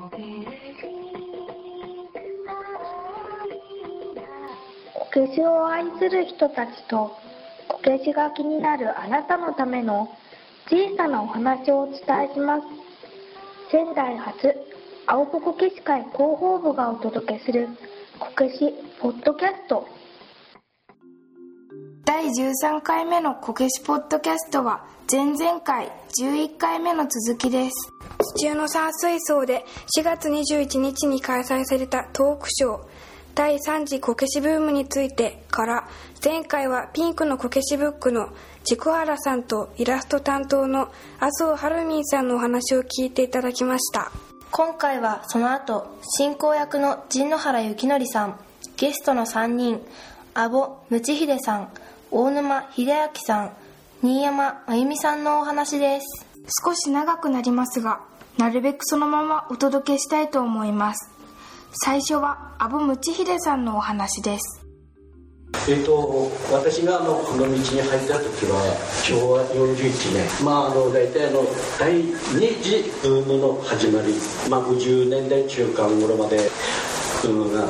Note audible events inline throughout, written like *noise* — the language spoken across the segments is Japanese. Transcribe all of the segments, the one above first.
こけしを愛する人たちとこけしが気になるあなたのための小さなお話をお伝えします。仙台発青ポこけし会広報部がお届けするこけしポッドキャスト。第13回目のこけしポッドキャストは前々回11回目の続きです。土屋の山水槽で4月21日に開催されたトークショー。第3次こけしブームについてから前回はピンクのこけしブックの軸原さんとイラスト担当の麻生はるみんさんのお話を聞いていただきました。今回はその後進行役の陣野原幸則さんゲストの3人阿保睦秀さん大沼秀明さん新山真由美さんのお話です。少し長くなりますがなるべくそのままお届けしたいと思います。最初は阿部ムチヒデさんのお話です。えーと、私があのこの道に入った時は昭和41年。まああの大体あの第二次ブームの始まり、まあ、50年代中間頃までブームが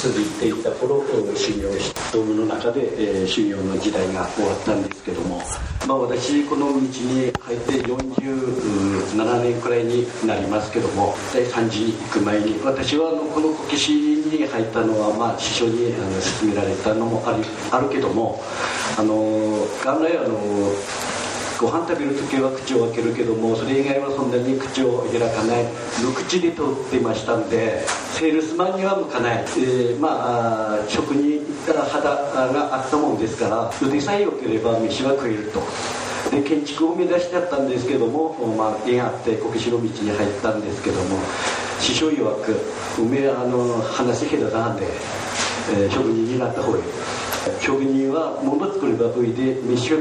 続いていた頃修行しドームの中で、えー、修行の時代が終わったんですけども、まあ、私この道に入って47年くらいになりますけども第3次に行く前に私はあのこのこけしに入ったのは、まあ、師匠にあの勧められたのもありあるけどもあの元来あのご飯食べる時は口を開けるけどもそれ以外はそんなに口を開かない。無口で通っていましたんでセールスマンには向かない、えー、まあ職人肌があったもんですから腕さえ良ければ飯は食えると。で建築を目指してあったんですけども、まあ、縁あってこけしの道に入ったんですけども師匠曰く「おめえあの話下手なんで、えー、職人になった方がいい」職人はもの作れば不意で飯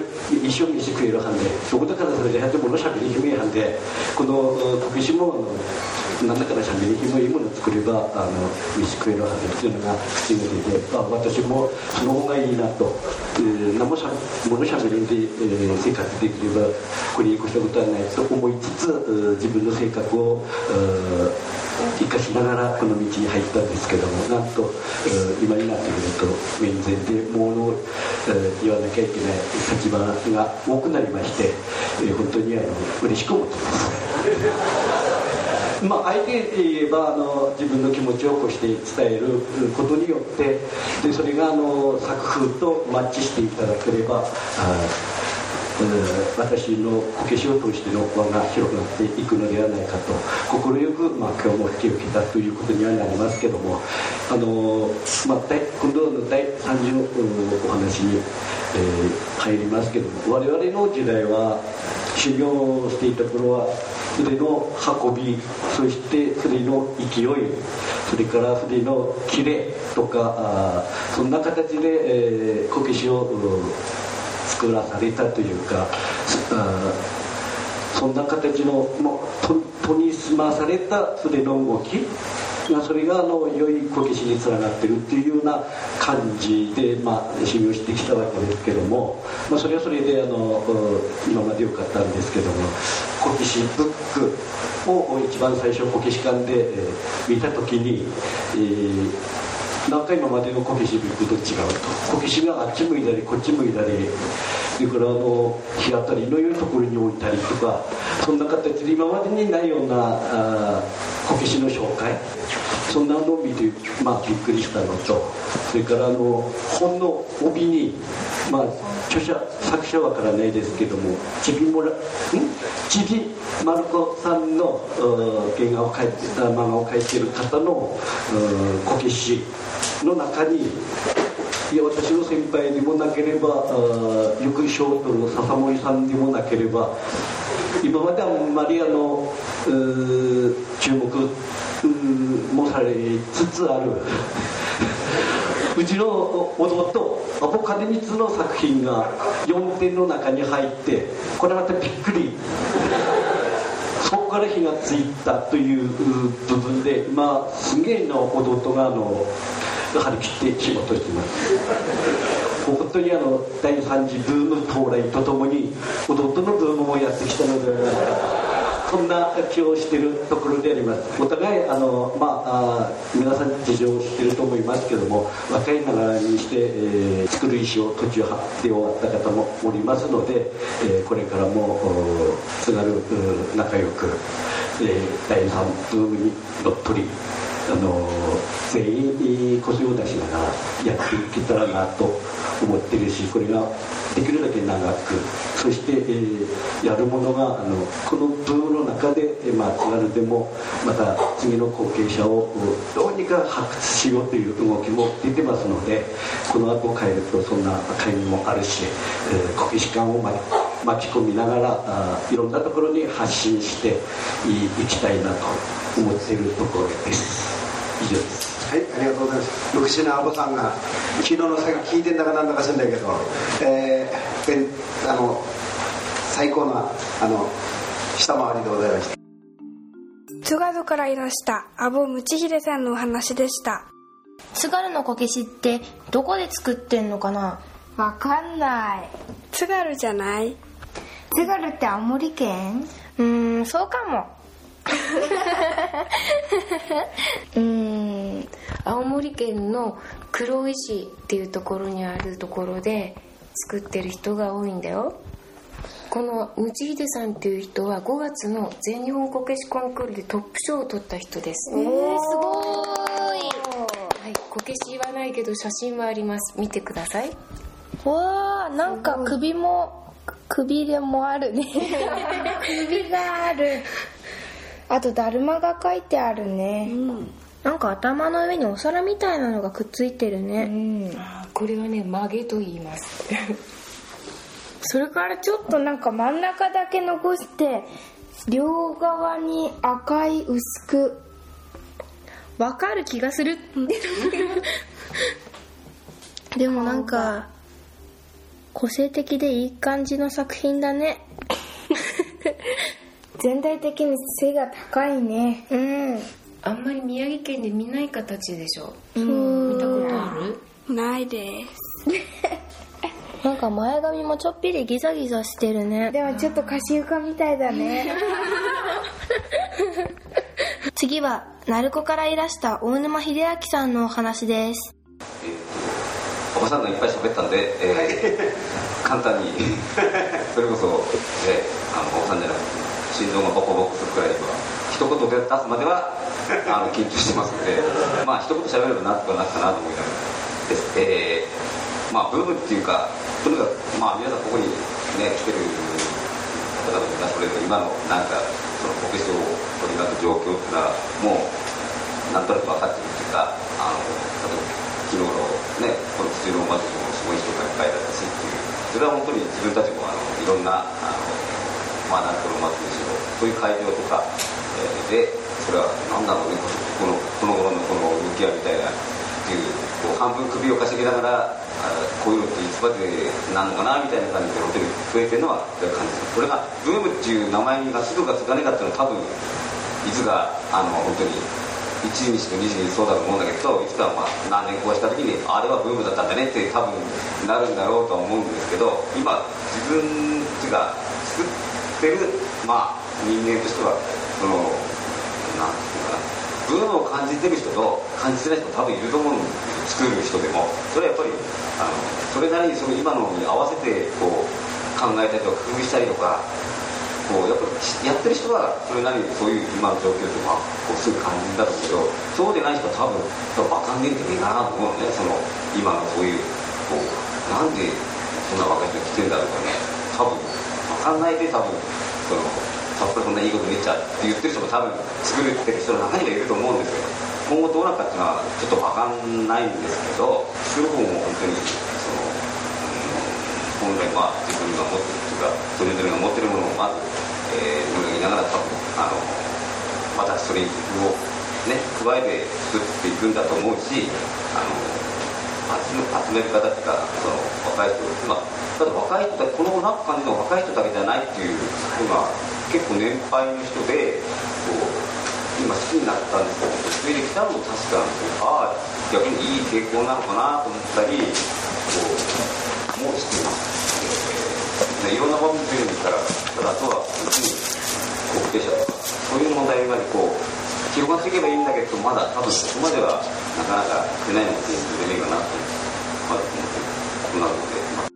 一生飯食えるはんでどこだからそれでやって物しゃべり決めやんでこの徳島の何だからしゃべり決めいいもの作ればあの飯食えるはずっていうのが口に出て、あ、私もその方がいいなと、えー、何もしゃ物しゃべりで、えー、生活できればこれに越したことはないと思いつつ自分の性格を生かしながらこの道に入ったんですけどもなんと今になってくると面前でものを言わなきゃいけない立場が多くなりまして本当にあの嬉しく思ってます。*laughs* まあ、相手で言えばあの自分の気持ちをこうして伝えることによってでそれがあの作風とマッチしていただければ私のこけしを通しての輪が広がっていくのではないかと快く、まあ、今日も引き受けたということにはなりますけどもあの、まあ、今度の第3次のお話に、えー、入りますけども我々の時代は修行していた頃は筆の運びそして筆の勢いそれから筆のキレとかそんな形で、えー、こけしを作らされたというかそんな形のもうと研に澄まされた筆の動きそれがあの良いこけしにつながってるっていうような感じで、まあ、修行してきたわけですけども、まあ、それはそれであの今までよかったんですけどもこけしブックを一番最初こけし館で、えー、見た時に、えー何回今までのこけしビッグと違うと。こけしがあっち向いたりこっち向いたりそれからあの日当たりのいうところに置いたりとかそんな形で今までにないようなこけしの紹介。そんなのを見て、まあ、びっくりしたのと。それからあの本の帯に、まあ、著者作者はわからないですけどもちびもらん？ちびまる子さんの原画を描いて漫画を描いている方のこけしの中にいや私の先輩でもなければよく賞を取る笹森さんでもなければ今まであんまりあの注目もされつつある。*laughs* うちの弟アポカデミツの作品が4点の中に入ってこれまたびっくり。そこから火がついたという部分で今すげえな弟があの張り切って仕事してます。本当にあの第3次ブーム到来とともに弟のブームもやってきたのでそんな気をしているところであります。お互いあの、まあ、皆さん事情を知っていると思いますけども若いながらにして、えー、作る石を途中で終わった方もおりますので、えー、これからも津軽仲良く、えー、第3ブームに乗っ取りあの全員腰を出しながらやっていけたらなと思ってるしこれができるだけ長くそして、えー、やるものがあのこのブームの中で、えー、まあ、津軽でもまた次の後継者をどうにか発掘しようという動きも出てますのでこの後帰るとそんな会議もあるし、え、国士館を巻き込みながらあいろんなところに発信していきたいなと思っているところです。以上です。はいありがとうございます。六志のアボさんが昨日の最後聞いてんだかなんだかするんだけど、えー、あの最高なあの下回りでございました。津軽からいらした阿保道秀さんのお話でした津軽のこけしってどこで作ってんのかな？わかんない。津軽じゃない。津軽って青森県？うんそうかもうん。青森県の黒石っていうところにあるところで作ってる人が多いんだよ。このムチヒデさんっていう人は5月の全日本こけしコンクールでトップ賞を取った人です。えー、すごい。はい。こけしはないけど写真はあります。見てください。わあなんか首も首でもあるね。*laughs* 首があるあとだるまが書いてあるね、うん、なんか頭の上にお皿みたいなのがくっついてるね、うん、これはね曲げと言います。*laughs* それからちょっとなんか真ん中だけ残して両側に赤い薄く。わかる気がするでもなんか個性的でいい感じの作品だね *laughs* 全体的に背が高いね。うん。あんまり宮城県で見ない形でしょ？うん。見たことある？ないです。*laughs* なんか前髪もちょっぴりギザギザしてるね。でもちょっとカシウカみたいだね。*laughs* 次は鳴子からいらした大沼秀明さんのお話です。えー、おばさんがいっぱい喋ったんで、えー、*laughs* 簡単に。それこそ、えー、あのおばさんじゃなくて心臓がボコボコするくらいは一言で出すまではあの緊張してますのでまあ一言喋ればなんとかなったなと思いながらです、えー、まあブームっていうかとにかくまあ皆さんここにね来てる方々がそれぞれ今のなんかそのお化粧を取り巻く状況っていうのはもうなんとなく分かってるっていうかあの例えば昨日のねこの土の魔女もすごい人がいっぱいだったしっていうそれは本当に自分たちもあのいろんなあのまあなんとの祭りしろそういう会場とか、えー、でそれは何だろうねこのこの頃のこの動き屋みたいなっていうこう半分首をかしげながらあこういうのっていつまでなのかなみたいな感じで本当に増えてるのは感じこれがブームっていう名前にがつくかつかねかっていうのは多分いつがあの本当に1日と2時にそうだと思うんだけどいつかまあ何年こうした時にあれはブームだったんだねって多分なるんだろうとは思うんですけど今自分ちが作ってる、まあ、人間としてはそのなんていうかなブームを感じてる人と感じてない人多分いると思うんです作る人でも。それはやっぱりあのそれなりにその今のに合わせてこう考えたりとか工夫したりとかこうやっぱりやってる人はそれなりにそういう今の状況とかこうすぐ感じるんだろうけどそうでない人は多分分かんねえんじゃねえかなと思うのね。その今のそういうこうなんでそんな若い人来てんだろうかね。多分考えて多分そのさっぱりそんないいこと言っちゃって言ってる人も多分作ってる人の中にはいると思うんですけど今後どうなるかっていうのはちょっと分かんないんですけど作る方も本当にその、本来まあ自分が持ってるというかそれぞれが持ってるものをまず、えー、脱ぎながら多分あのまたそれをね加えて作っていくんだと思うしあの集める方っていうかその若い人、まあ、ただ若い人この中感じの若い人だけじゃないっていう今結構年配の人でこう今好きになったんですけど上で来たのも確かなんですけどああ逆にいい傾向なのかなと思ったりこうもうしてます、えー、いろんな場面見るんですからただあとは本当に後継者とかそういう問題までこう広がっていけばいいんだけどまだ多分そこまではなかなか出ないのっていうレベルかなとまだ思ってる *laughs* ことなので、まあ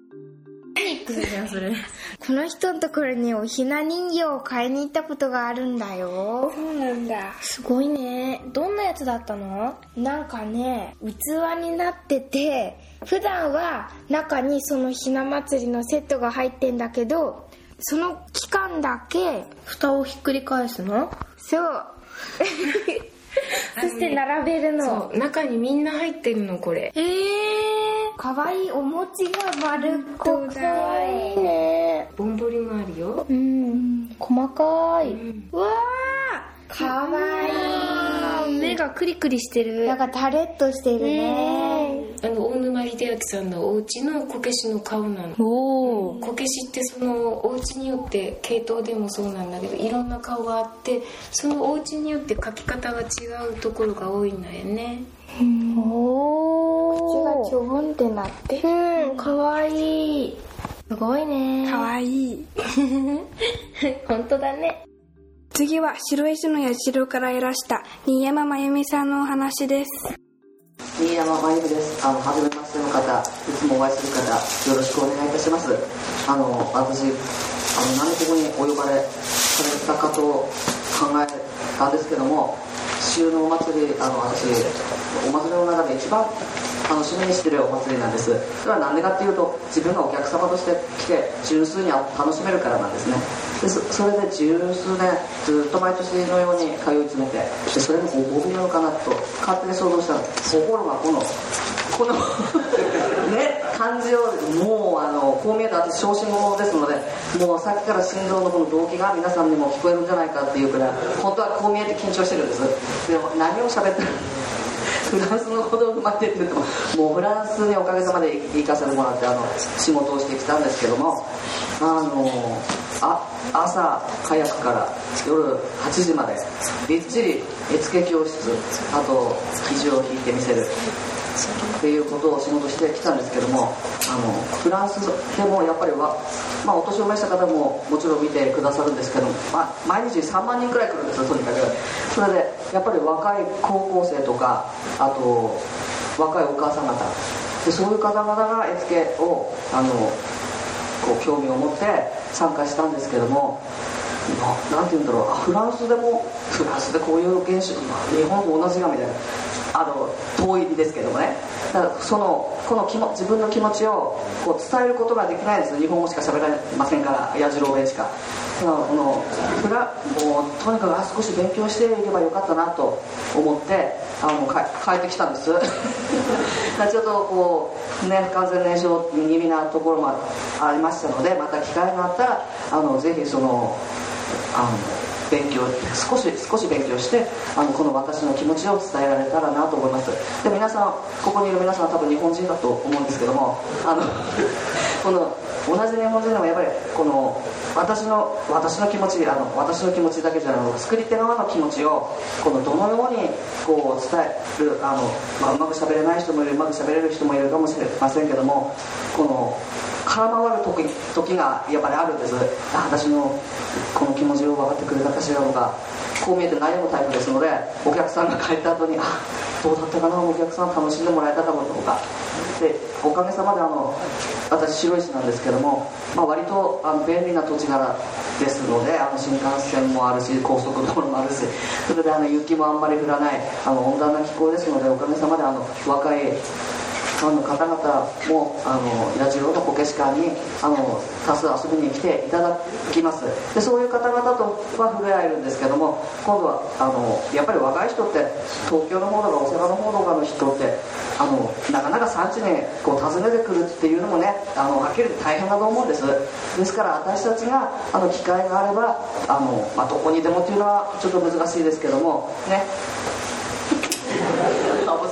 この人のところにおひな人形を買いに行ったことがあるんだよ。そうなんだ。すごいね。どんなやつだったの？なんかね器になってて普段は中にそのひな祭りのセットが入ってんだけどその期間だけ蓋をひっくり返すの？そう *laughs* そして並べるの。そう中にみんな入ってるのこれ。えー、かわいいお餅が丸っこ。くかわいいね。ぼんぼりもあるよ。うん。細かい、うわーかわいい。目がクリクリしてる。なんかタレッとしてるね。あの大沼秀明さんのお家のこけしの顔なの。おおこけしってそのお家によって系統でもそうなんだけどいろんな顔があってそのお家によって描き方が違うところが多いんだよね。お口がちょぼんってなって。うん。かわいい。すごいね。かわいい。*laughs* 本当だね次は白石の社からいらした新山真由美さんのお話です新山真由美です。あの、初めましての方、いつもお会いする方、よろしくお願いいたします。あの、私、あの、何でここにお呼ばれされたかと考えたんですけども、週のお祭り、あの、私、お祭りの中で一番楽しみにしてるお祭りなんです。それはなんでかっていうと、自分がお客様として来て、十数に楽しめるからなんですね。でそそれで十数年ずっと毎年のように通い詰めてでそれもご褒美なのかなと勝手に想像したらところがこのこの *laughs* ね感じをもうあのこう見えて私小心者ですのでもうさっきから心臓のこの動機が皆さんにも聞こえるんじゃないかっていうくらい本当はこう見えて緊張してるんです。でも何を喋ってる *laughs* フランスの子供までって言ってもうフランスにおかげさまで行かせてもらってあの仕事をしてきたんですけどもあのあ朝早くから夜8時までびっちり絵付け教室あと生地を引いてみせる。っていうことを仕事してきたんですけどもあのフランスでもやっぱりわ、まあ、お年を召した方ももちろん見てくださるんですけど、まあ、毎日3万人くらい来るんですよとにかく。それでやっぱり若い高校生とかあと若いお母さん方。でそういう方々が絵付けをあのこう興味を持って参加したんですけどもななんて言うんだろう。フランスでもフランスでこういう現象まあ日本と同じかみたいな。あの遠いですけどもね。だからそのこの気も自分の気持ちをこう伝えることができないんです日本語しか喋れませんから矢次郎弁しか。だからこのフラもうとにかくあ少し勉強していけばよかったなと思ってあのか帰ってきたんです。*laughs* ちょっとこうね不完全燃焼気味なところもありましたのでまた機会があったらあのぜひそのあの勉強少し少し勉強してあのこの私の気持ちを伝えられたらなと思います。で皆さんここにいる皆さんは多分日本人だと思うんですけどもあの *laughs* この同じ日本人でもやっぱりこの私の私の気持ちあの私の気持ちだけじゃなく作り手側の気持ちをこのどのようにこう伝えるあの、まあ、うまく喋れない人もいるうまく喋れる人もいるかもしれませんけどもこの空回る時時がやっぱりあるんです。私のこの気持ちを分かってくれたしらとかこう見えて悩むタイプですのでお客さんが帰った後にあどうだったかなお客さん楽しんでもらえたかもとか。でおかげさまであの私白石なんですけども、まあ、割とあの便利な土地柄ですのであの新幹線もあるし高速道路もあるしそれであの雪もあんまり降らないあの温暖な気候ですのでおかげさまであの若いファンの方々もあの矢次郎のこけし館にあの多数遊びに来ていただきます。でそういう方々とは触れ合えるんですけども今度はあのやっぱり若い人って東京の方とか大阪の方とかの人ってあのなかなか産地にこう訪ねてくるっていうのもねあのはっきり言って大変だと思うんです。ですから私たちがあの機会があればあの、まあ、どこにでもっていうのはちょっと難しいですけどもね。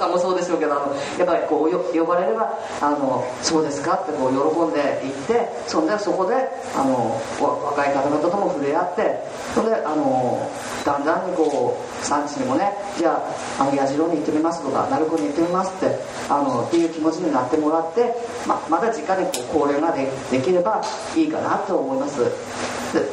さんもそうでしょうけどあのやっぱりこう呼ばれれば「あのそうですか」ってこう喜んで行ってそんでそこであの若い方々とも触れ合ってそれであのだんだんにこう産地にもねじゃああの矢次郎に行ってみますとか鳴子に行ってみますってあのっていう気持ちになってもらってままだ直にこう交流がでできればいいかなと思います。で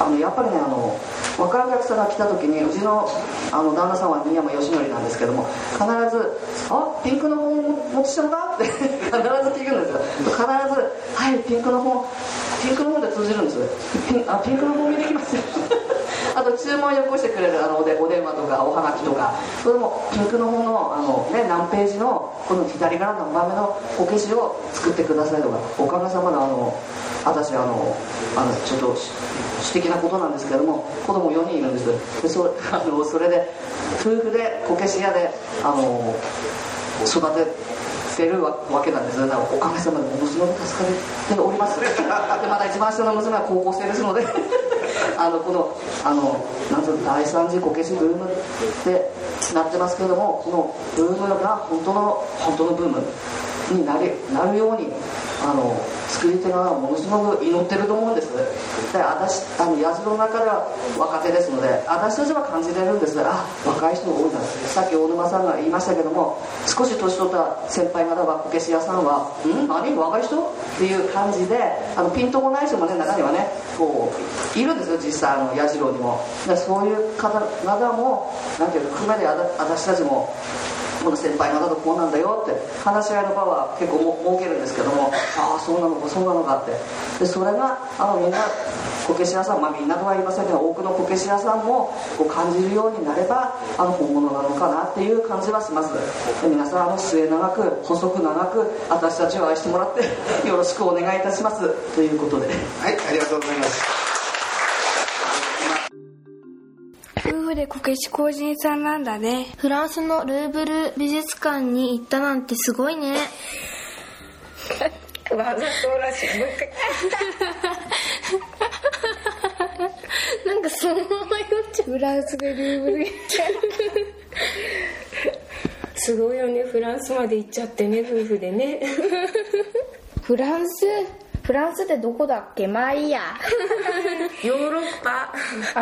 あのやっぱりねあの若いお客さんが来た時にうちのあの旦那さんは新山義則なんですけども必ず「あピンクの本持ちしたのか?」って *laughs* 必ず聞くんですよ必ず「はいピンクの本ピンクの本で通じるんですピンあピンクの本見てきますよ注文よこしてくれるあのおでお電話とかおはがきとかそれもピンクの方のあの、ね、何ページのこの左から何番目のお消しを作ってくださいとかおかげさまであの私あのあのちょっと私的なことなんですけども子供4人いるんですでそあのそれで夫婦でこけし屋であの育ててるわけなんですだからおかげさまでものすごく助かっておりますでまた一番下の娘は高校生ですのであのこのあのなんと第三次こけしブームってなってますけどもこのブームが本当の本当のブームになりなるようにあの作り手がものすごく祈ってると思うんです。で私あの矢印の中では若手ですので私たちは感じれるんです。あ若い人が多いんださっき大沼さんが言いましたけども少し年取った先輩方はこけし屋さんは「ん？何？若い人?」っていう感じであのピンとこない人もね中にはねこういるんですよ。実際あの矢印にも。でそういう方々もなんていうか組めで私たちもこの先輩方とこうなんだよって話し合いの場は結構も設けるんですけどもああそうなのかそうなのかって。でそれがあのみんなこけし屋さんまあみんなとは言いませんけど多くのこけし屋さんもこう感じるようになればあの本物なのかなっていう感じはします。で皆さんあの末永く細く長く私たちを愛してもらってよろしくお願いいたします。ということで。はいありがとうございます。夫婦でこけし工人さんなんだね。フランスのルーブル美術館に行ったなんてすごいね。わざとらしい。なんかそのまま言っちゃう。フランスでルーブルすごいよね。フランスまで行っちゃってね夫婦でね。フランス？フランスってどこだっけ？まあいいやヨーロッパ。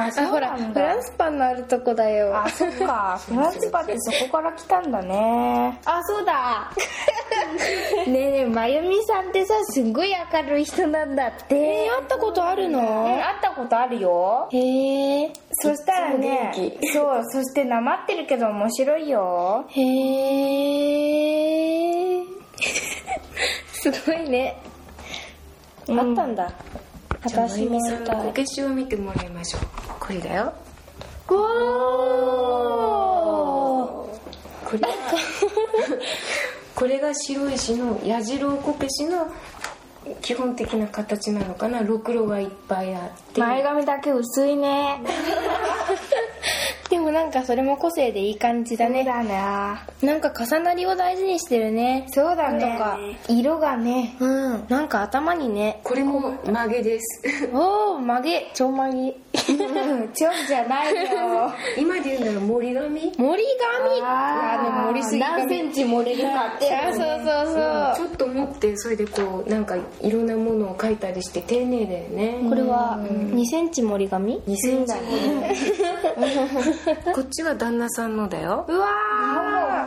あそうほらなんだ。フランスパンのあるとこだよ。あそっか。*laughs* フランスパンってそこから来たんだね。あそうだ。*laughs* ねえねえまゆみさんってさすんごい明るい人なんだって。えー、会ったことあるの？え会ったことあるよ。へえ。そしたらねそうそしてなまってるけど面白いよ。へえ。*laughs* すごいね、あったんだ。じゃあま私もゆみさん見たい。のこけしを見てもらいましょう。これだよ。わこれ。*laughs* これが白石の矢印こけしの基本的な形なのかな。ろくろがいっぱいあって前髪だけ薄いね。ー *laughs* でもなんかそれも個性でいい感じだね。そうだね。なんか重なりを大事にしてるね。そうだね。とか色がね。うん。なんか頭にね。これも曲げです。*laughs* おお曲げ。超曲げうん。ちょんじゃないよ。*laughs* 今で言うなら森紙森紙あでも盛りすぎか何センチ盛れるかって。あそうそうそう。ちょっと持ってそれでこうなんかいろんなものを描いたりして丁寧だよね。これは2センチ盛り紙2センチこっちは旦那さんのだよ。うわ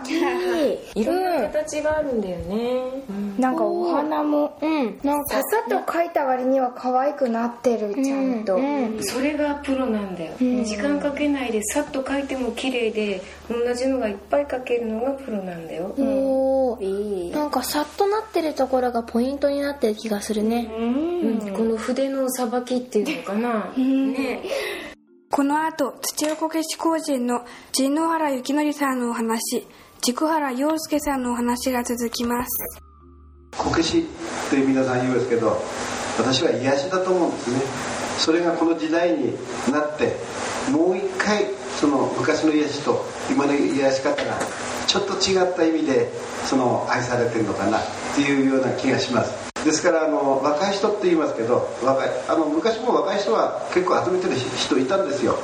ーいろんな形があるんだよね、なんかお花もうん。なん。かささっと描いた割には可愛くなってるちゃんと、うん。それがプロなんだよ、時間かけないでさっと描いても綺麗で同じのがいっぱい描けるのがプロなんだよ、おーいい。なんかさっとなってるところがポイントになってる気がするね。うん。この筆のさばきっていうのかな、ね。この後土屋こけし工人の陣野原幸則さんのお話軸原洋介さんのお話が続きます。こけしって皆さん言うんですけど私は癒しだと思うんですね。それがこの時代になってもう一回その昔の癒しと今の癒し方がちょっと違った意味でその愛されてるのかなっていうような気がします。ですからあの若い人って言いますけど若いあの昔も若い人は結構集めてる人いたんですよ。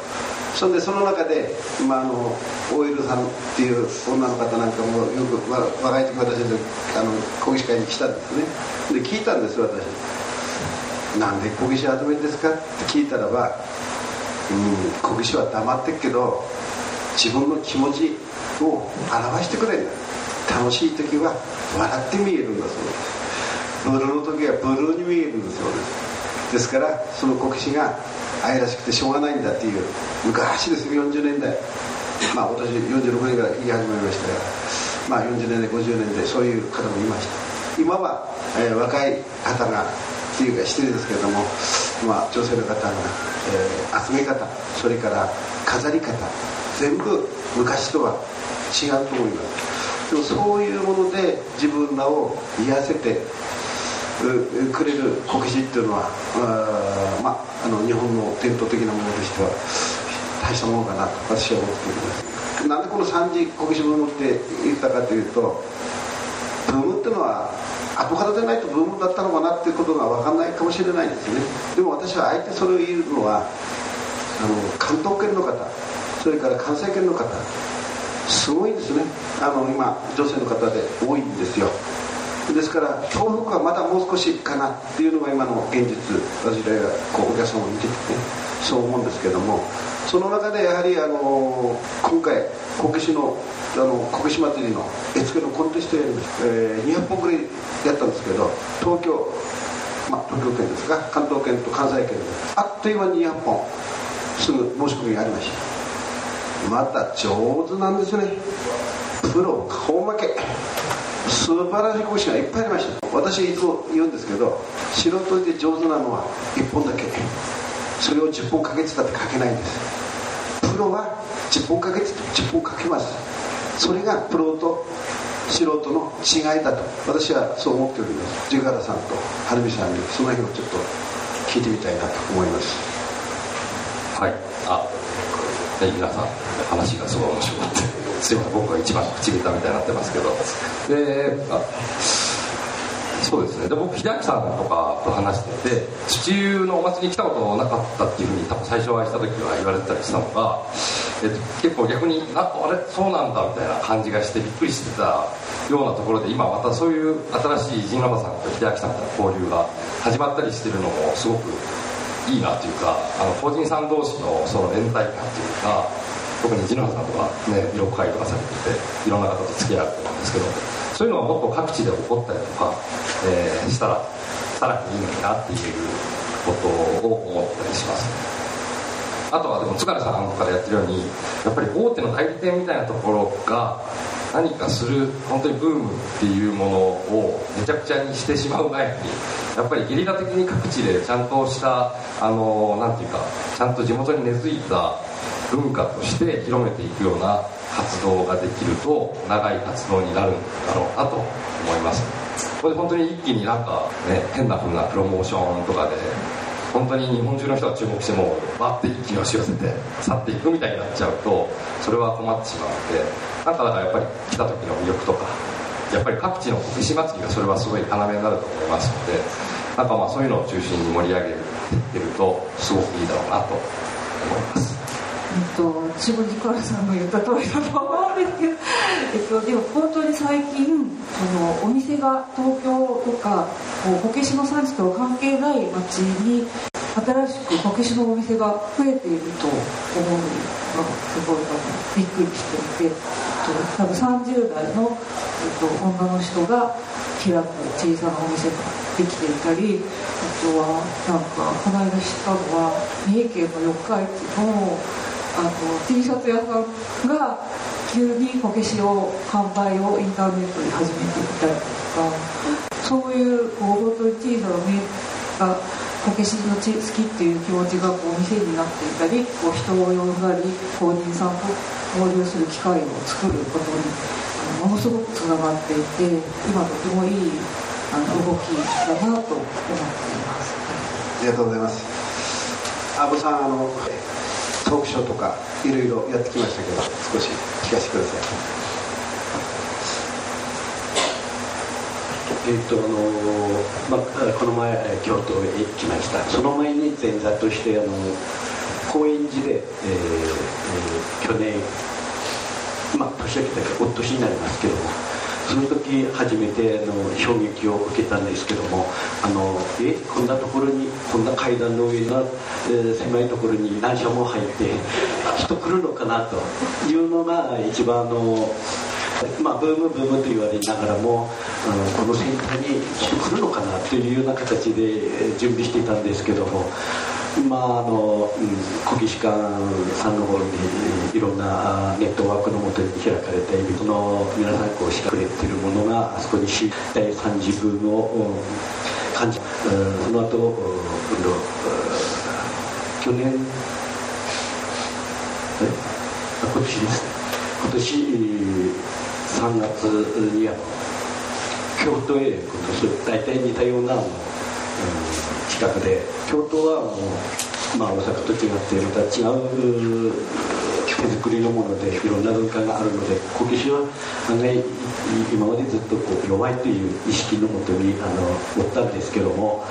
そんでその中で、まあ、あの OL さんっていう女の方なんかもよく若い時私であの講義会に来たんですね。で聞いたんです私。なんでこけし集めるんですか？って聞いたらばうんこけしは黙ってっけど自分の気持ちを表してくれる楽しい時は笑って見えるんだそうです。ブルーの時はブルーに見えるんだそうですですからそのこけしが愛らしくてしょうがないんだっていう昔ですよ40年代。まあ私46年から言い始めましたが、まあ、40年代50年代そういう方もいました。今は、えー、若い方がっていうか失礼ですけれども、まあ、女性の方が、えー、集め方それから飾り方全部昔とは違うと思います。でもそういうもので自分らを癒せてくれるこけしっていうのはあ、まあ、あの日本の伝統的なものとしては大したものかなと私は思っています。なんでこの三次こけしブームって言ったかというとブームっていうのは後からでないとブームだったのかなっていうことが分かんないかもしれないですね。でも私はあえてそれを言うのはあの関東圏の方それから関西圏の方すごいですね。あの今女性の方で多いんですよ。ですから東北はまだもう少しかなっていうのが今の現実私らがこうお客様を見てて、ね、そう思うんですけどもその中でやはりあの今回こけしのあのこけし祭りの絵付けのコンテストやりました、えー、200本くらいやったんですけど東京まあ東京圏ですが関東圏と関西圏であっという間に200本すぐ申し込みがありましたまた上手なんですね。プロ顔負け。素晴らしい講師がいっぱいありました。私いつも言うんですけど素人で上手なのは1本だけ。それを10本かけてたって書けないんです。プロは10本かけてて10本かけます。それがプロと素人の違いだと。私はそう思っております。ジェガラさんと晴美さんにその辺をちょっと聞いてみたいなと思います。はい。あはい皆さん話がすごい面白かったすいません僕が一番口下手みたいになってますけど。でそうですね。で僕秀明さんとかと話してて地中のお祭りに来たことなかったっていうふうに多分最初お会いした時は言われてたりしたのが、えっと、結構逆にああれ？そうなんだみたいな感じがしてびっくりしてたようなところで今またそういう新しい陣ラマさんと秀明さんとの交流が始まったりしてるのもすごくいいなというかあの法人さん同士のその連帯感というか特にジノさんとかね色会とかされてていろんな方と付き合うと思うんですけどそういうのはもっと各地で起こったりとか、えー、したらさらにいいのになっていうことを思ったりします。あとはでも津軽さんとかでやってるようにやっぱり大手の代理店みたいなところが何かする本当にブームっていうものをめちゃくちゃにしてしまう前にやっぱりゲリラ的に各地でちゃんとしたあのなんていうかちゃんと地元に根付いた文化として広めていくような活動ができると長い活動になるんだろうなと思います。これで本当に一気になんかね変な風なプロモーションとかで本当に日本中の人が注目してもバッて一気に押し寄せて去っていくみたいになっちゃうとそれは困ってしまうのでなんかだからやっぱり来た時の魅力とかやっぱり各地のこけし祭りがそれはすごい要になると思いますのでなんかまあそういうのを中心に盛り上げていってるとすごくいいだろうなと思います。えっと、自分に倉さんの言った通りだと思うんですけど、*laughs* えっと、でも本当に最近そのお店が東京とかこうこけしの産地とは関係ない町に新しくこけしのお店が増えていると思うのがす。ごいびっくりしていてえっと多分30代の、えっと、女の人が開く小さなお店ができていたりあとはなんかこの間知ったのは三重県の四日市のあの T シャツ屋さんが急にこけしを販売をインターネットで始めていったりとかそういうこう本当に小さなメがこけしの好きっていう気持ちがこう店になっていたりこう人を呼んだり公認さんと交流する機会を作ることにあのものすごくつながっていて今とてもいいあの動きだなと思っています。ありがとうございます。阿部さんあのトークショーとかいろいろやってきましたけど少し聞かせてください。えっとあのまあ、この前京都へ行きました。その前に前座としてあの高円寺で、えーえー、去年まあ年明けたからお年になりますけどもその時初めてあの衝撃を受けたんですけどもあのえこんなところにこんな階段の上の、えー、狭いところに何社も入って人来るのかなというのが一番あのまあ、ブームブームと言われながらもあのこのセンターに来るのかなというような形で準備していたんですけどもまああの、うん、国技館さんの方にいろんなネットワークのもとに開かれているその皆さんこうしてくれているものがあそこに第3次ブームを感じその後今度去年え今年です今年3月には京都へ今年大体似たような、うん、近くで。京都はもう、まあ、大阪と違ってまた違う手作りのものでいろんな文化があるのでこけしは案外今までずっとこう弱いという意識のもとにあの持ったんですけども、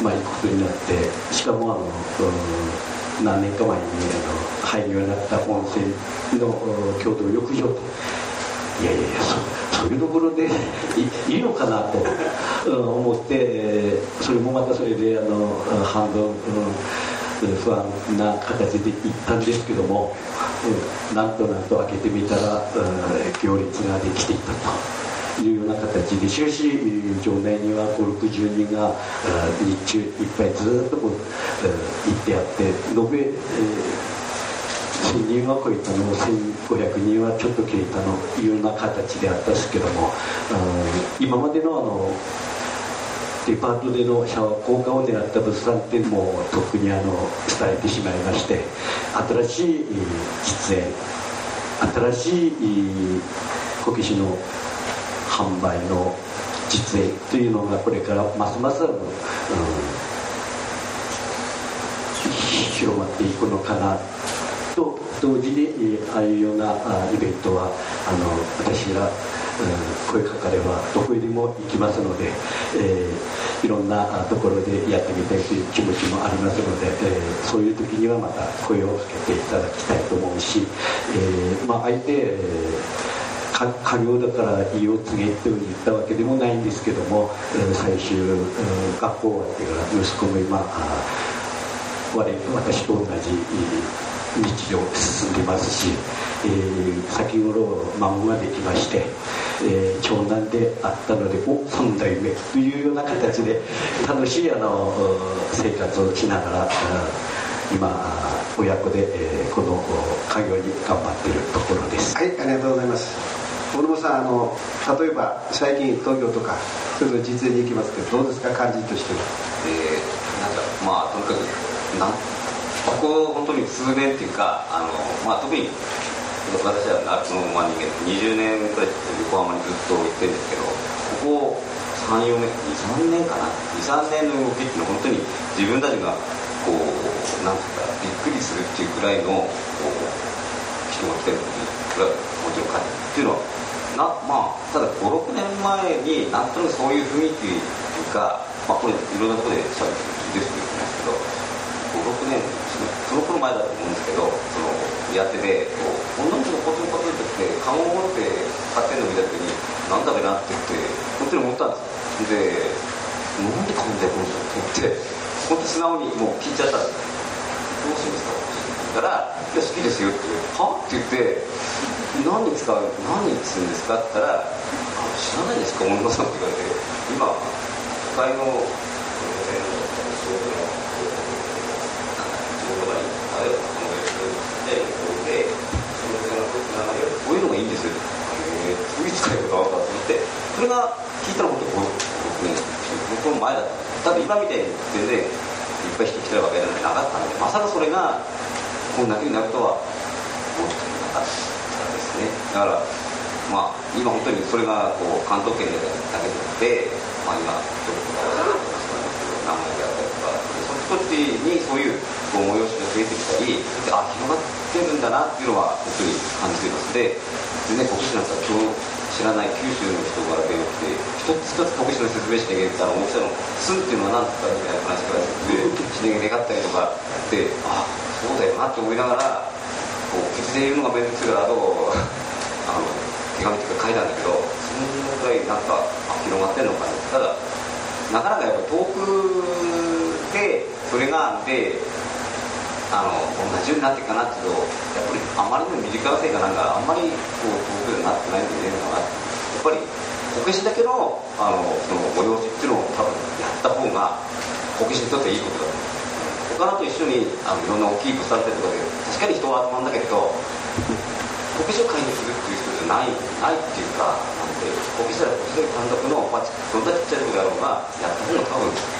うん、まあ行くことになってしかもあの、うん、何年か前にあの入るようになった温泉の共同浴場と。いやいやいやそう。それどころでいいのかなと思ってそれもまたそれであの半分、不安な形で行ったんですけども、うん、なんとなんと開けてみたら、行列ができていたと。いうような形で終始場内には560人が日中いっぱいずっとこう行ってあって延べ1000人は超えたの1000 500人はちょっと消いたのいろんな形であったんですけども、うん、今までのあのデパートでのシャワー効果を狙った物産展も特にあの伝えてしまいまして新しい実演新しいこけしの販売の実演というのがこれからますますあの、うん、広まっていくのかな。と同時にああいうようなイベントはあの私が、声かかればどこへでも行きますので、えー、いろんなところでやってみたいという気持ちもありますので、えー、そういう時にはまた声をかけていただきたいと思うし、えー、まあ、相手、え家業だから意を告げって言ったわけでもないんですけども、最終、学校終わってから息子も今我私と同じ日常進んでますし、えー、先頃孫ができまして、えー、長男であったのでお3代目というような形で楽しいあの生活をしながら今親子で、えー、この家業に頑張っているところです。はいありがとうございます。小野さんあの例えば最近東京とかそういうの実演に行きますけどどうですか？感じとしては。えー、なんかまあとにかくなんここ本当に数年っていうかあの、まあ、特に私は夏のまあ人間20年くらい横浜にずっと行ってるんですけどここ34年23年かな？23年の動きっていうのは本当に自分たちがこうなんていうかびっくりするっていうくらいのこう人が来てるのにこれはもちろん感じっていうのはなまあただ56年前になんとなくそういう雰囲気っていうか、まあ、これいろんなところでしゃべってるんですけど56年前だと思うんですけどそのやっててこう女の子がポツンポツンってってカゴを持って買ってるのを見た時になんだべなって言って本当に思ったんですでなんで買うんだよこの人って思って本当素直にもう聞いちゃったんですどうするんですかだから「いや好きですよ」って「は?」って言って「何に使う何にするんですか?」って言ったら「知らないですか女さん」って言われて今都会のこういうのがいいんですよ。へえどういう使い方かと思ってそれが聞いたの本当僕ね僕の前だっただって今みたいに全然いっぱい人来てるわけじゃなかったんでまさかそれがこんなふうになるとは思ってなかったですね。だからまあ今本当にそれがこう関東圏だけでまあ今ちょっと名前であったりとかそっちにそういうこう催しが増えてきたりあ広がってるんだなっていうのは本当に感じています。で全然国士なんか今日知らない九州の人から出てきて一つ一つ国士の説明しなきゃいけない大きさの「すん」っていうのは何ですかみたいな話からしなきゃいけなかったりとかであそうだよなって思いながらこう口で言うのが面倒くさいからあとあの手紙とか書いたんだけどそのぐらいなんか広がってんのかなただなかなかやっぱ遠くでそれがであの同じようになっていくかなっていうとやっぱりあまりにも短いせいかなんかあんまりこう遠くになってないんでねやっぱりこけしだけのあのその催しっていうのを多分やった方がこけしにとっていいことだと思う他のと一緒にあのいろんな大きい物産展とかで確かに人は集まるんだけどこけしを買いにするっていう人じゃないないっていうかなんでこけしはこけし単独の、まあ、どんなちっちゃいことやろうがやった方が多分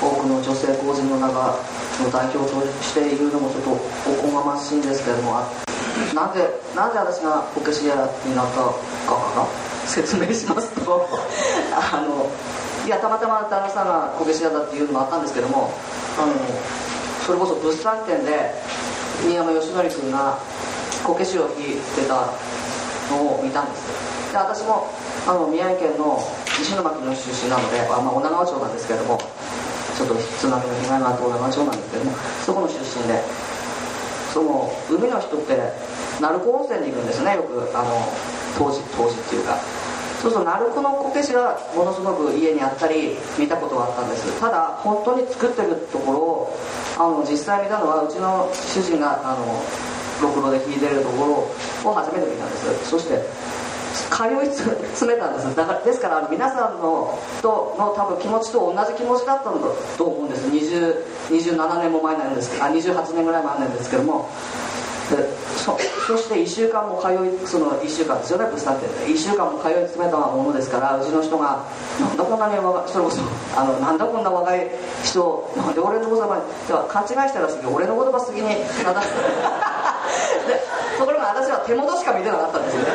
多くの女性工人の中の代表として言うのもちょっとおこがましいんですけれどもなんでなんで私がこけし屋になったかかな *laughs* 説明しますと。あのいやたまたま旦那さんがこけし屋だっていうのもあったんですけどもあのそれこそ物産展で新山義則君がこけしを弾いてたのを見たんですで私もあの宮城県の石巻の出身なので、まあ、女川町なんですけれどもちょっと津波の被害があった女川町なんですけどもそこの出身で。その海の人って鳴子温泉に行くんですね。よくあの当時当時っていうか。そうすると鳴子のこけしがものすごく家にあったり見たことがあったんです。ただ本当に作ってるところをあの実際見たのはうちの主人があのろくろで弾いてるところを初めて見たんです。そして通い詰めたんです。だからですから皆さんのとの多分気持ちと同じ気持ちだったんだと思うんです。27年も前なんですあ28年ぐらい前なんですけども。でそそして1週間も通いその1週間ですよね物産展で1週間も通い詰めたものですからうちの人がなんだこんなに若それこそあのなんだこんな若い人なんで俺の言葉にでは勘違いしたらしい俺の言葉好きにでところが私は手元しか見てなかったんですよね。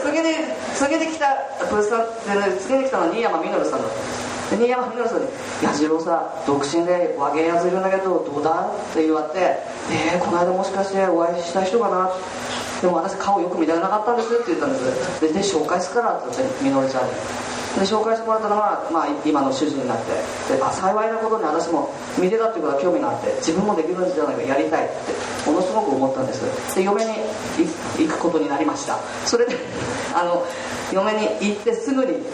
で次に次に来た物産で、ね、次に来たのは新山みのるさんだったんです新山文さんに「矢次郎さ独身で和芸やついるんだけどどうだ?」って言われて「えー、この間もしかしてお会いした人かな?」でも私顔よく見られなかったんですって言ったんですでで紹介するからって言ってみのりちゃんにで紹介してもらったのが、まあ、今の主人になってであ幸いなことに私も見てたっていうことは興味があって自分もできるんじゃないかやりたいってものすごく思ったんです。で嫁に行くことになりました。それで *laughs* あの嫁に行ってすぐに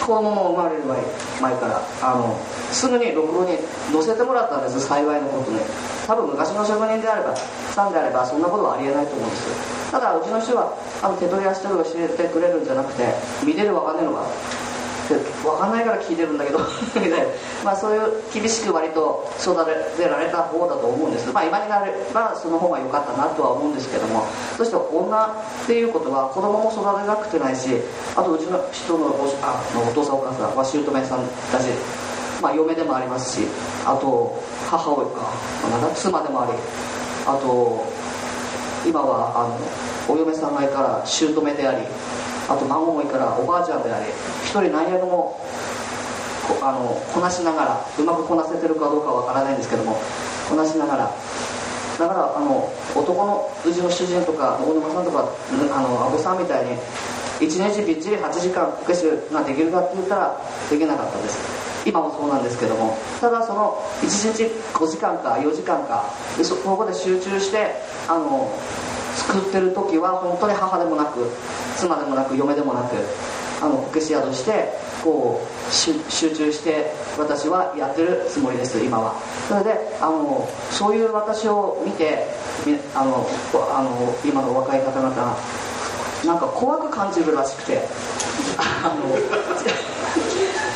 子供も生まれる前からあのすぐにろくろに乗せてもらったんです幸いのことに。多分昔の職人であればさんであればそんなことはありえないと思うんですただうちの人はあの手取り足取りを教えてくれるんじゃなくて見れるわかんねえのか。分かんないから聞いてるんだけど。*laughs* まあそういう厳しく割と育てられた方だと思うんです。まあ今になればその方が良かったなとは思うんですけども。そして女っていうことは子供も育てなくてないしあとうちの人のおあお父さんお母さんは姑さんだしまあ嫁でもありますしあと母親かなん妻でもありあと今はあのお嫁さんがいから姑でありあと孫もいいからおばあちゃんであり一人何役もこあのこなしながらうまくこなせてるかどうかわからないんですけどもこなしながら。だからあの男のうちの主人とか大沼さんとかあの阿部さんみたいに一日びっちり8時間こけしができるかって言ったらできなかったです。今もそうなんですけども。ただその1日5時間か4時間かでそこで集中してあの作ってる時は本当に母でもなく妻でもなく嫁でもなくあのこけし屋としてこう集中して私はやってるつもりです今は。それであのそういう私を見てあのあの今の若い方々なんか怖く感じるらしくてあの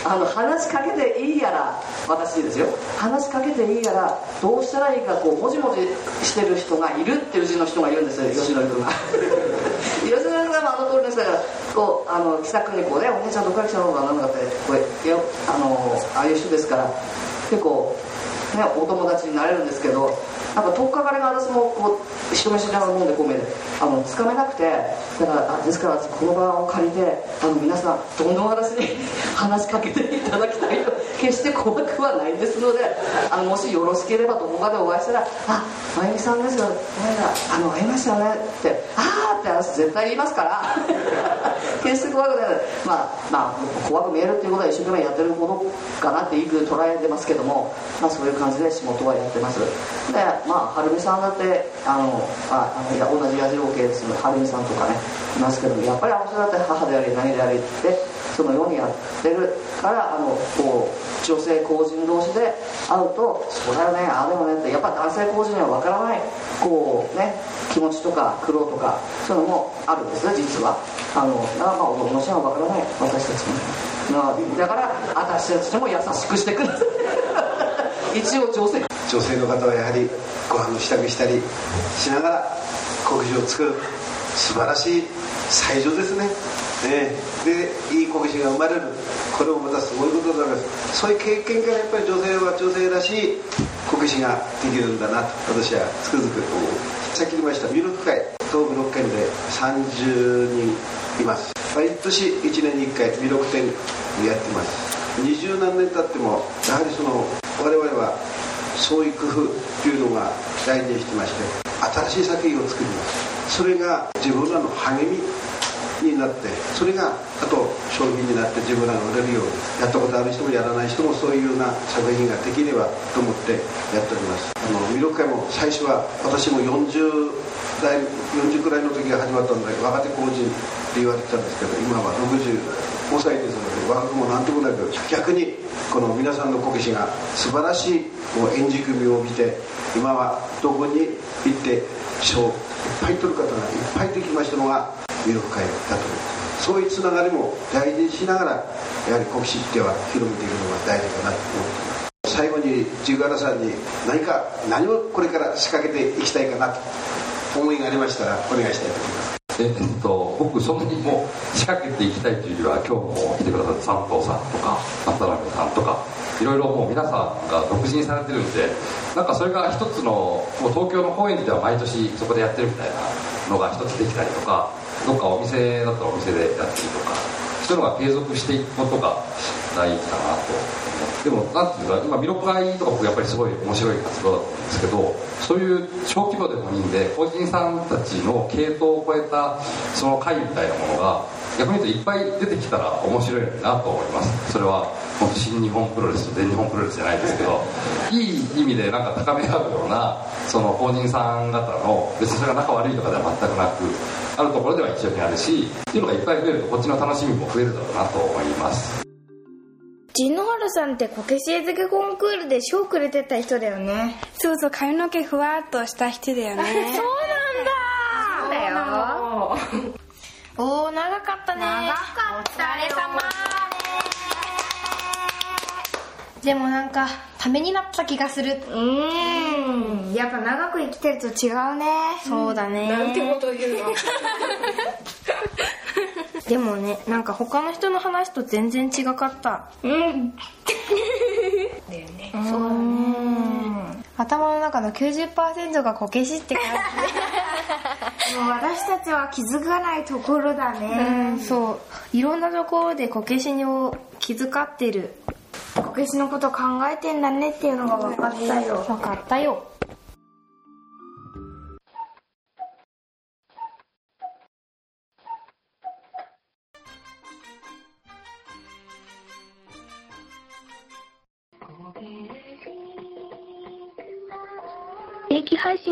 あの話しかけていいやら私ですよ。話しかけていいやらどうしたらいいかこうもじもじしてる人がいるってうちの人がいるんですよ。吉野君が。*laughs* 吉野君があの通りの人だからこうあの気さくにこうねお姉ちゃんどっから来たのかなんだかってこうやあのああいう人ですから結構ねお友達になれるんですけどなんか取っかかりが私もこう人見知りながら飲んでこうめであのつかめなくてだからあですからこの場を借りてあの皆さんどんどん私に話しかけていただきたいと決して怖くはないですのであのもしよろしければどこかでお会いしたら「あまゆみさんですよ。この間あの会いましたね」って「ああ」って私絶対言いますから。*laughs* 決して怖くない。まあまあ怖く見えるっていうことは一生懸命やってることかなっていく捉えてますけどもまあそういう感じで仕事はやってます。でまあ、はるみさんだってあのああのいや同じ矢印系ですはるみさんとかねいますけどやっぱりあの人だって母であり何でありってそのようにやってるからあのこう女性公人同士で会うと「そうだよねああでもね」ってやっぱ男性公人には分からないこうね気持ちとか苦労とかそういうのもあるんですね実は。あのだからまあ男の人は分からない私たちもだから私たちも優しくしてください。一応女性。女性の方はやはりご飯の支度したりしながら国事を作る。素晴らしい才女ですね、えー、でいいこけしが生まれる。これもまたすごいことだからそういう経験からやっぱり女性は女性らしいこけしができるんだなと私はつくづく思う。さっき言いました弥勒会東部6県で30人います。毎年1年に1回弥勒展やってます。二十何年経ってもやはりその我々は創意工夫っていうのが大事にしてまして新しい作品を作ります。それが自分らの励みになってそれがあと商品になって自分らが売れるようにやったことある人もやらない人もそういうような作品ができればと思ってやっております。あの弥勒会も最初は私も40代40くらいの時が始まったので若手工人って言われてたんですけど今は65歳ですので若くも何ともなく逆にこの皆さんのこけしが素晴らしい演じ組を見て今はどこに行って賞いっぱい取る方がいっぱいできましたのが弥勒会だと思います。そういうつながりも大事にしながらやはり国史っては広めていくのが大事かなと思っています。最後に十原さんに何か何をこれから仕掛けていきたいかなと思いがありましたらお願いしたいと思います。えっと、僕そんなにもう仕掛けていきたいというよりは今日も来てくださった三藤さんとか渡辺さんとかいろいろもう皆さんが独自にされてるんでなんかそれが一つのもう東京の高円寺では毎年そこでやってるみたいなのが一つできたりとかどっかお店だったらお店でやったりとかそういうのが継続していくことが大事かなとでもなんていうか今弥勒会とか僕やっぱりすごい面白い活動だったんですけどそういう小規模でもいいんで個人さんたちの系統を超えたその会みたいなものが逆に言うといっぱい出てきたら面白いなと思います。それは本当新日本プロレスと全日本プロレスじゃないですけどいい意味でなんか高め合うようなその法人さん方の別にそれが仲悪いとかでは全くなくあるところでは一緒にあるしっていうのがいっぱい増えるとこっちの楽しみも増えるだろうなと思います。陣野原さんってこけし絵付けコンクールで賞くれてた人だよね。そうそう髪の毛ふわっとした人だよね。*laughs* そうなんだ。そうだ。よおお長かったね。長かったよでもなんかためになった気がする。うん。やっぱ長く生きてると違うね。そうだね。なんてこと言うの *laughs* でもねなんか他の人の話と全然違かった。うん。だよね。そうだね。頭の中の90%がこけしって感 *laughs* もう私たちは気づかないところだじね。うんそう。いろんなところでこけしを気遣ってる。こけしのこと考えてんだねっていうのが分かったよ。分かったよ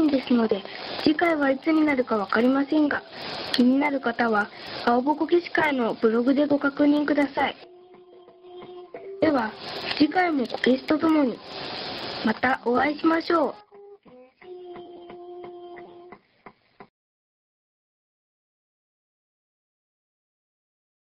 ですので次回はいつになるか分かりませんが気になる方は青ぼこけし会のブログでご確認ください。では次回もこけしとともにまたお会いしましょう。